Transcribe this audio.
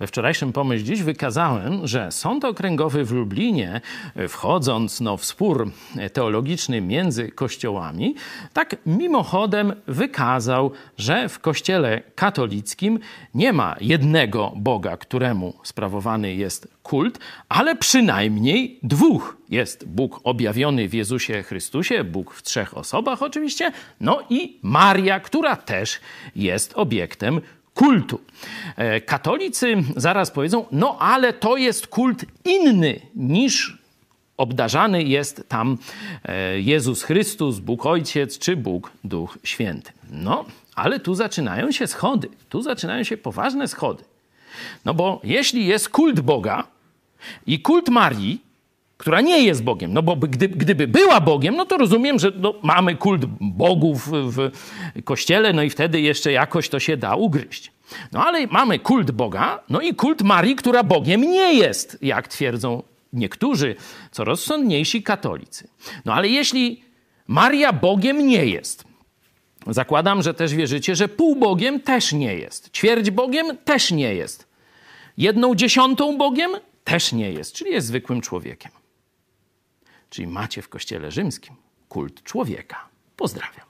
we wczorajszym Pomyśl Dziś wykazałem, że Sąd Okręgowy w Lublinie, wchodząc no, w spór teologiczny między kościołami, tak mimochodem wykazał, że w kościele katolickim nie ma jednego Boga, któremu sprawowany jest kult, ale przynajmniej dwóch. Jest Bóg objawiony w Jezusie Chrystusie, Bóg w trzech osobach oczywiście, no i Maria, która też jest obiektem kultu. E, katolicy zaraz powiedzą, no ale to jest kult inny niż obdarzany jest tam e, Jezus Chrystus, Bóg Ojciec czy Bóg Duch Święty. No, ale tu zaczynają się schody, tu zaczynają się poważne schody. No bo jeśli jest kult Boga i kult Marii, która nie jest Bogiem. No bo gdy, gdyby była Bogiem, no to rozumiem, że no, mamy kult bogów w kościele, no i wtedy jeszcze jakoś to się da ugryźć. No ale mamy kult Boga, no i kult Marii, która Bogiem nie jest, jak twierdzą niektórzy, co rozsądniejsi katolicy. No ale jeśli Maria Bogiem nie jest, zakładam, że też wierzycie, że półbogiem też nie jest, ćwierć Bogiem też nie jest, jedną dziesiątą Bogiem też nie jest, czyli jest zwykłym człowiekiem. Czyli macie w Kościele Rzymskim kult człowieka. Pozdrawiam.